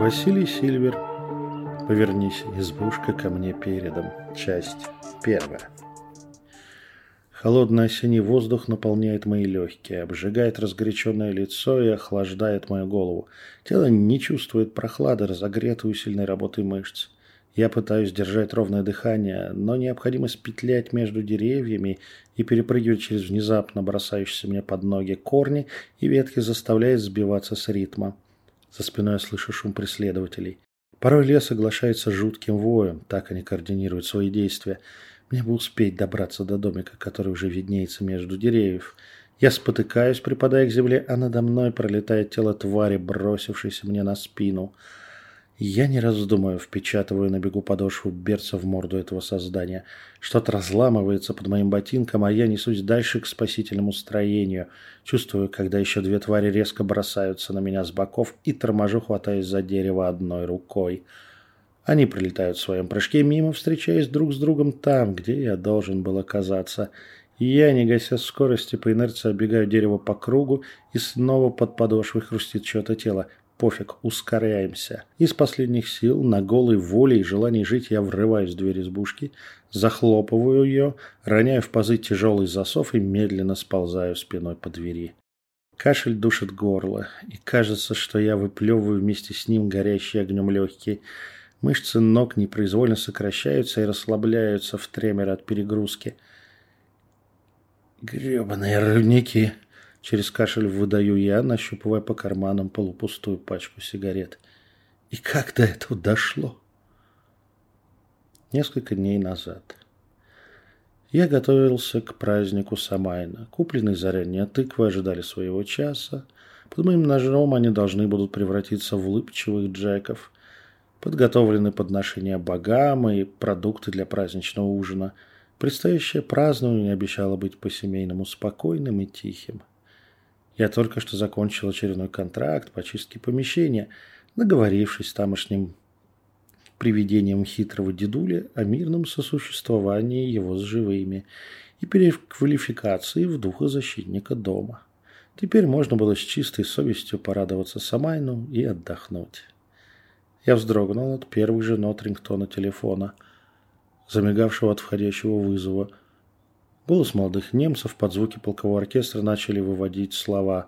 Василий Сильвер. Повернись, избушка ко мне передом. Часть первая. Холодный осенний воздух наполняет мои легкие, обжигает разгоряченное лицо и охлаждает мою голову. Тело не чувствует прохлады, разогретой усиленной работой мышц. Я пытаюсь держать ровное дыхание, но необходимость петлять между деревьями и перепрыгивать через внезапно бросающиеся мне под ноги корни и ветки заставляет сбиваться с ритма. За спиной слышу шум преследователей. Порой лес оглашается жутким воем, так они координируют свои действия. Мне бы успеть добраться до домика, который уже виднеется между деревьев. Я спотыкаюсь, припадая к земле, а надо мной пролетает тело твари, бросившейся мне на спину – я, не раздумывая, впечатываю на бегу подошву берца в морду этого создания. Что-то разламывается под моим ботинком, а я несусь дальше к спасительному строению. Чувствую, когда еще две твари резко бросаются на меня с боков и торможу, хватаясь за дерево одной рукой. Они пролетают в своем прыжке мимо, встречаясь друг с другом там, где я должен был оказаться. Я, не гася скорости, по инерции оббегаю дерево по кругу, и снова под подошвой хрустит чье-то тело. Пофиг, ускоряемся. Из последних сил, на голой воле и желании жить я врываюсь в дверь избушки, захлопываю ее, роняю в пазы тяжелый засов и медленно сползаю спиной по двери. Кашель душит горло, и кажется, что я выплевываю вместе с ним горящий огнем легкие. Мышцы ног непроизвольно сокращаются и расслабляются в тремер от перегрузки. Гребаные рудники! Через кашель выдаю я, нащупывая по карманам полупустую пачку сигарет. И как до этого дошло? Несколько дней назад. Я готовился к празднику Самайна. Купленные заранее тыквы ожидали своего часа. Под моим ножом они должны будут превратиться в улыбчивых джеков. Подготовлены подношения богам и продукты для праздничного ужина. Предстоящее празднование обещало быть по-семейному спокойным и тихим. Я только что закончил очередной контракт по чистке помещения, наговорившись с тамошним привидением хитрого дедуля о мирном сосуществовании его с живыми и переквалификации в духозащитника дома. Теперь можно было с чистой совестью порадоваться Самайну и отдохнуть. Я вздрогнул от первых же нот рингтона телефона, замигавшего от входящего вызова – Голос молодых немцев под звуки полкового оркестра начали выводить слова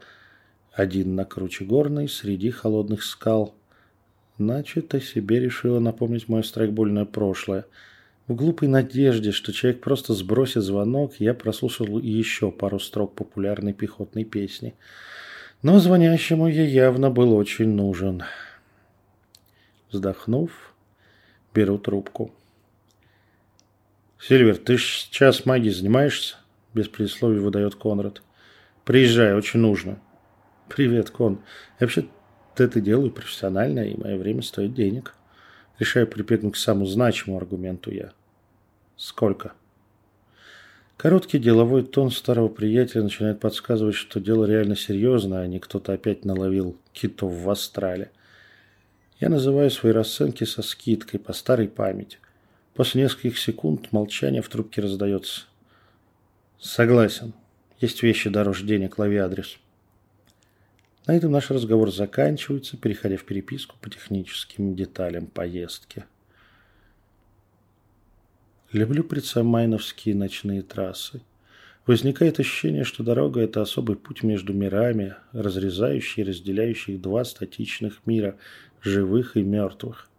«один на круче горной, среди холодных скал». Значит, о себе решила напомнить мое страйкбольное прошлое. В глупой надежде, что человек просто сбросит звонок, я прослушал еще пару строк популярной пехотной песни. Но звонящему я явно был очень нужен. Вздохнув, беру трубку. «Сильвер, ты сейчас магией занимаешься?» Без предисловий выдает Конрад. «Приезжай, очень нужно». «Привет, Кон. Я вообще это делаю профессионально, и мое время стоит денег». Решаю припекнуть к самому значимому аргументу я. «Сколько?» Короткий деловой тон старого приятеля начинает подсказывать, что дело реально серьезное, а не кто-то опять наловил китов в астрале. Я называю свои расценки со скидкой по старой памяти. После нескольких секунд молчания в трубке раздается. Согласен. Есть вещи дороже денег, лови адрес. На этом наш разговор заканчивается, переходя в переписку по техническим деталям поездки. Люблю предсамайновские ночные трассы. Возникает ощущение, что дорога – это особый путь между мирами, разрезающий и разделяющий два статичных мира – живых и мертвых –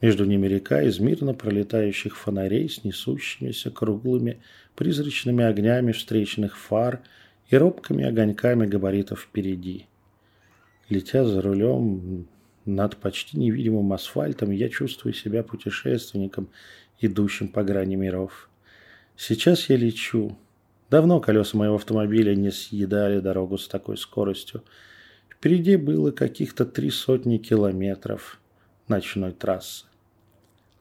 между ними река из мирно пролетающих фонарей с несущимися круглыми призрачными огнями встречных фар и робкими огоньками габаритов впереди. Летя за рулем над почти невидимым асфальтом, я чувствую себя путешественником, идущим по грани миров. Сейчас я лечу. Давно колеса моего автомобиля не съедали дорогу с такой скоростью. Впереди было каких-то три сотни километров ночной трассы.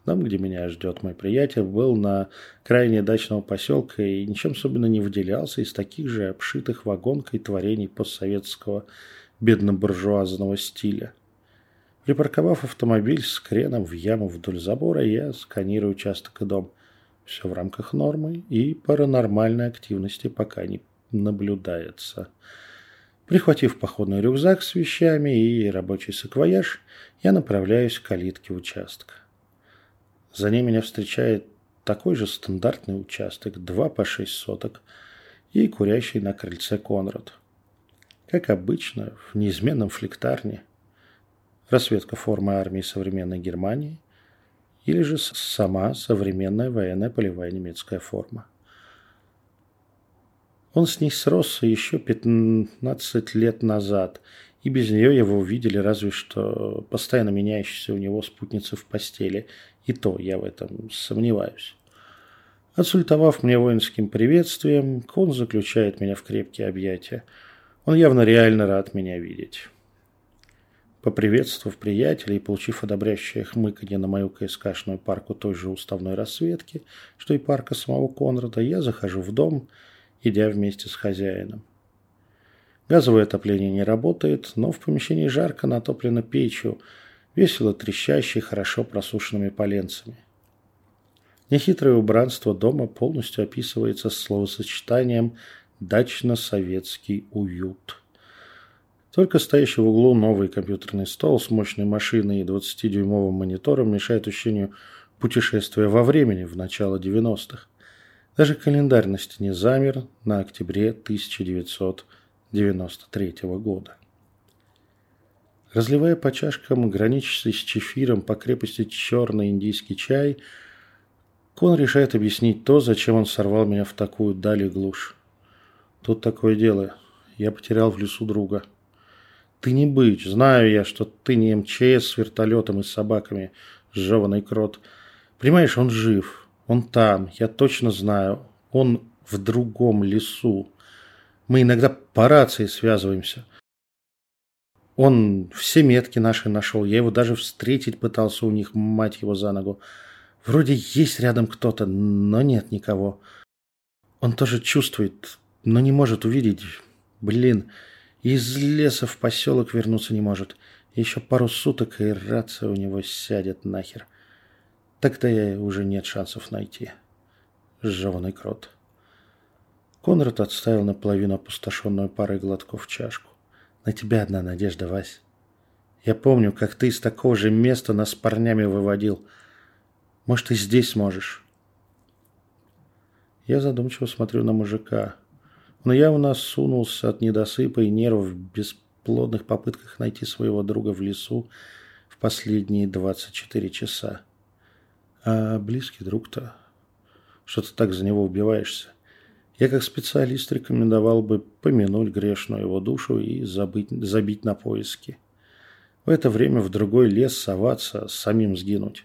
Дом, где меня ждет мой приятель, был на крайне дачного поселка и ничем особенно не выделялся из таких же обшитых вагонкой творений постсоветского бедно-буржуазного стиля. Припарковав автомобиль с креном в яму вдоль забора, я сканирую участок и дом. Все в рамках нормы и паранормальной активности пока не наблюдается. Прихватив походный рюкзак с вещами и рабочий саквояж, я направляюсь к калитке участка. За ней меня встречает такой же стандартный участок, два по шесть соток, и курящий на крыльце Конрад. Как обычно, в неизменном флектарне. Расцветка формы армии современной Германии или же сама современная военная полевая немецкая форма. Он с ней сросся еще 15 лет назад, и без нее его увидели разве что постоянно меняющиеся у него спутницы в постели, и то я в этом сомневаюсь. Отсультовав мне воинским приветствием, Кон заключает меня в крепкие объятия. Он явно реально рад меня видеть. Поприветствовав приятеля и получив одобряющее хмыканье на мою КСКшную парку той же уставной рассветки, что и парка самого Конрада, я захожу в дом, идя вместе с хозяином. Газовое отопление не работает, но в помещении жарко натоплено печью, весело трещащей, хорошо просушенными поленцами. Нехитрое убранство дома полностью описывается словосочетанием «дачно-советский уют». Только стоящий в углу новый компьютерный стол с мощной машиной и 20-дюймовым монитором мешает ощущению путешествия во времени в начало 90-х. Даже календарь на стене замер на октябре 1993 года. Разливая по чашкам, граничащий с чефиром по крепости черный индийский чай – Кон решает объяснить то, зачем он сорвал меня в такую даль и глушь. Тут такое дело. Я потерял в лесу друга. Ты не быч. Знаю я, что ты не МЧС с вертолетом и с собаками, сжеванный крот. Понимаешь, он жив. Он там. Я точно знаю. Он в другом лесу. Мы иногда по рации связываемся. Он все метки наши нашел. Я его даже встретить пытался у них, мать его за ногу. Вроде есть рядом кто-то, но нет никого. Он тоже чувствует, но не может увидеть. Блин, из леса в поселок вернуться не может. Еще пару суток, и рация у него сядет нахер. Тогда я уже нет шансов найти. Сжеванный крот. Конрад отставил наполовину опустошенную парой глотков чашку. На тебя одна надежда, Вась. Я помню, как ты из такого же места нас с парнями выводил – может, и здесь сможешь. Я задумчиво смотрю на мужика. Он явно сунулся от недосыпа и нервов в бесплодных попытках найти своего друга в лесу в последние 24 часа. А близкий друг-то... Что ты так за него убиваешься? Я как специалист рекомендовал бы помянуть грешную его душу и забыть, забить на поиски. В это время в другой лес соваться, самим сгинуть.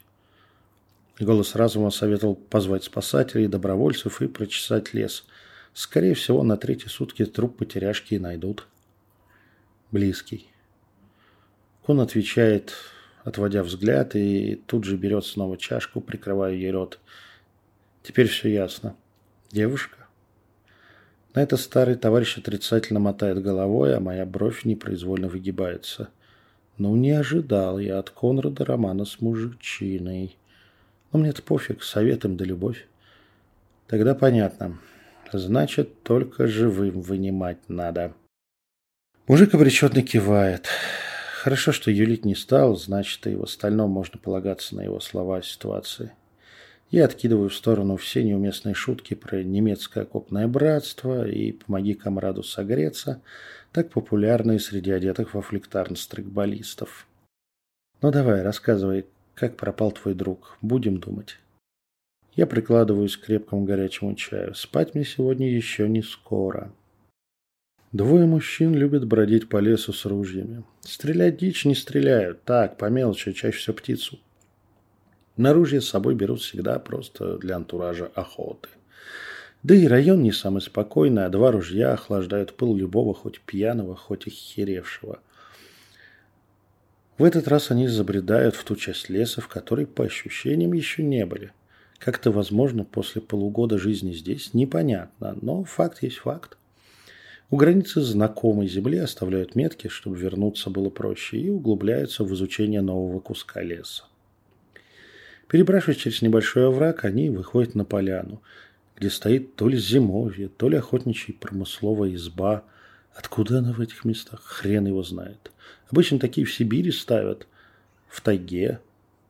Голос разума советовал позвать спасателей, добровольцев и прочесать лес. Скорее всего, на третьи сутки труп потеряшки и найдут. Близкий. Кун отвечает, отводя взгляд, и тут же берет снова чашку, прикрывая ей рот. Теперь все ясно. Девушка? На это старый товарищ отрицательно мотает головой, а моя бровь непроизвольно выгибается. Ну, не ожидал я от Конрада романа с мужичиной. Но ну, мне-то пофиг, советом да любовь. Тогда понятно. Значит, только живым вынимать надо. Мужик обреченно кивает. Хорошо, что юлить не стал, значит, и в остальном можно полагаться на его слова о ситуации. Я откидываю в сторону все неуместные шутки про немецкое окопное братство и «помоги комраду согреться», так популярные среди одетых во флектарн стрикболистов. Ну давай, рассказывай, как пропал твой друг? Будем думать. Я прикладываюсь к крепкому горячему чаю. Спать мне сегодня еще не скоро. Двое мужчин любят бродить по лесу с ружьями. Стрелять дичь не стреляют. Так, по мелочи, чаще всего птицу. На ружье с собой берут всегда просто для антуража охоты. Да и район не самый спокойный, а два ружья охлаждают пыл любого, хоть пьяного, хоть и херевшего – в этот раз они забредают в ту часть леса, в которой, по ощущениям, еще не были. Как это возможно после полугода жизни здесь, непонятно, но факт есть факт. У границы знакомой земли оставляют метки, чтобы вернуться было проще, и углубляются в изучение нового куска леса. Перебравшись через небольшой овраг, они выходят на поляну, где стоит то ли зимовье, то ли охотничья промысловая изба, Откуда она в этих местах? Хрен его знает. Обычно такие в Сибири ставят. В тайге.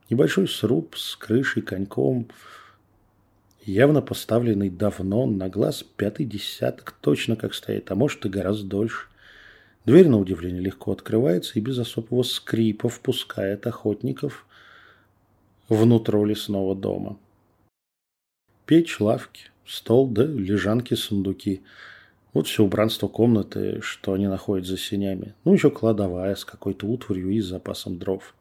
Небольшой сруб с крышей, коньком. Явно поставленный давно, на глаз пятый десяток, точно как стоит, а может и гораздо дольше. Дверь, на удивление, легко открывается и без особого скрипа впускает охотников внутрь лесного дома. Печь, лавки, стол, да лежанки, сундуки. Вот все убранство комнаты, что они находят за сенями. Ну, еще кладовая с какой-то утварью и запасом дров.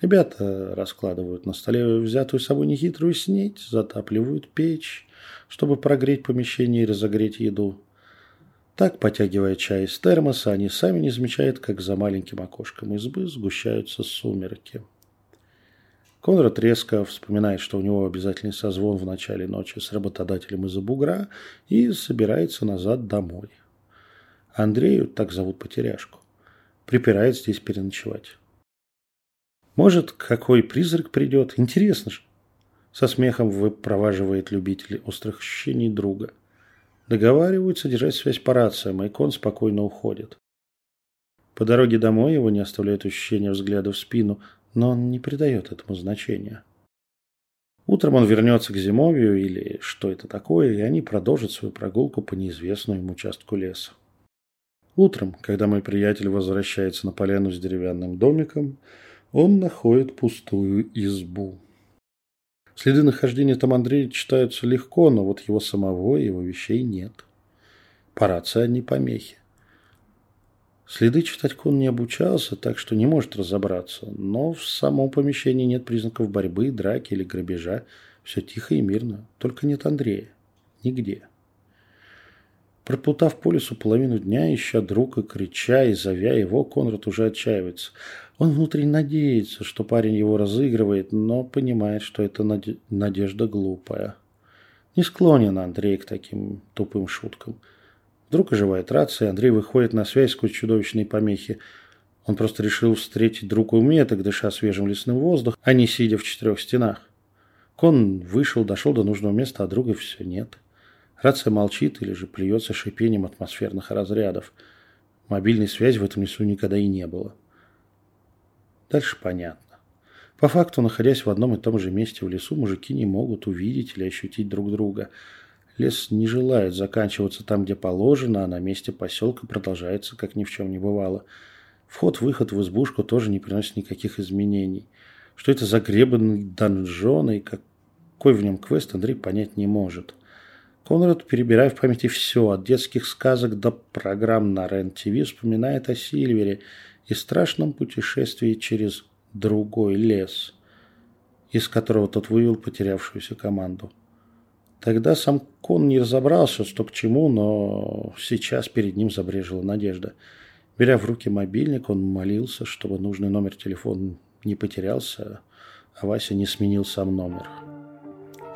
Ребята раскладывают на столе взятую с собой нехитрую снеть, затапливают печь, чтобы прогреть помещение и разогреть еду. Так, потягивая чай из термоса, они сами не замечают, как за маленьким окошком избы сгущаются сумерки. Конрад резко вспоминает, что у него обязательный созвон в начале ночи с работодателем из-за бугра и собирается назад домой. Андрею, так зовут потеряшку, припирает здесь переночевать. Может, какой призрак придет? Интересно же. Со смехом выпроваживает любитель острых ощущений друга. Договариваются держать связь по рациям, и кон спокойно уходит. По дороге домой его не оставляет ощущение взгляда в спину, но он не придает этому значения. Утром он вернется к зимовью или что это такое, и они продолжат свою прогулку по неизвестному ему участку леса. Утром, когда мой приятель возвращается на поляну с деревянным домиком, он находит пустую избу. Следы нахождения там Андрея читаются легко, но вот его самого и его вещей нет. По рации одни помехи. Следы читать Кон не обучался, так что не может разобраться, но в самом помещении нет признаков борьбы, драки или грабежа. Все тихо и мирно, только нет Андрея. Нигде. Проплутав по лесу половину дня, ища друга, крича и зовя его, Конрад уже отчаивается. Он внутри надеется, что парень его разыгрывает, но понимает, что это надежда глупая. Не склонен Андрей к таким тупым шуткам. Вдруг оживает рация, Андрей выходит на связь сквозь чудовищные помехи. Он просто решил встретить друг у меток, дыша свежим лесным воздухом, а не сидя в четырех стенах. Кон вышел, дошел до нужного места, а друга все нет. Рация молчит или же плюется шипением атмосферных разрядов. Мобильной связи в этом лесу никогда и не было. Дальше понятно. По факту, находясь в одном и том же месте в лесу, мужики не могут увидеть или ощутить друг друга. Лес не желает заканчиваться там, где положено, а на месте поселка продолжается, как ни в чем не бывало. Вход-выход в избушку тоже не приносит никаких изменений. Что это за гребаный донжон и какой в нем квест, Андрей понять не может. Конрад, перебирая в памяти все, от детских сказок до программ на РЕН-ТВ, вспоминает о Сильвере и страшном путешествии через другой лес, из которого тот вывел потерявшуюся команду. Тогда сам Кон не разобрался, что к чему, но сейчас перед ним забрежила надежда. Беря в руки мобильник, он молился, чтобы нужный номер телефона не потерялся, а Вася не сменил сам номер.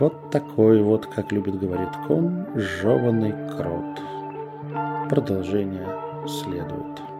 Вот такой вот, как любит говорить кон, жеванный крот. Продолжение следует.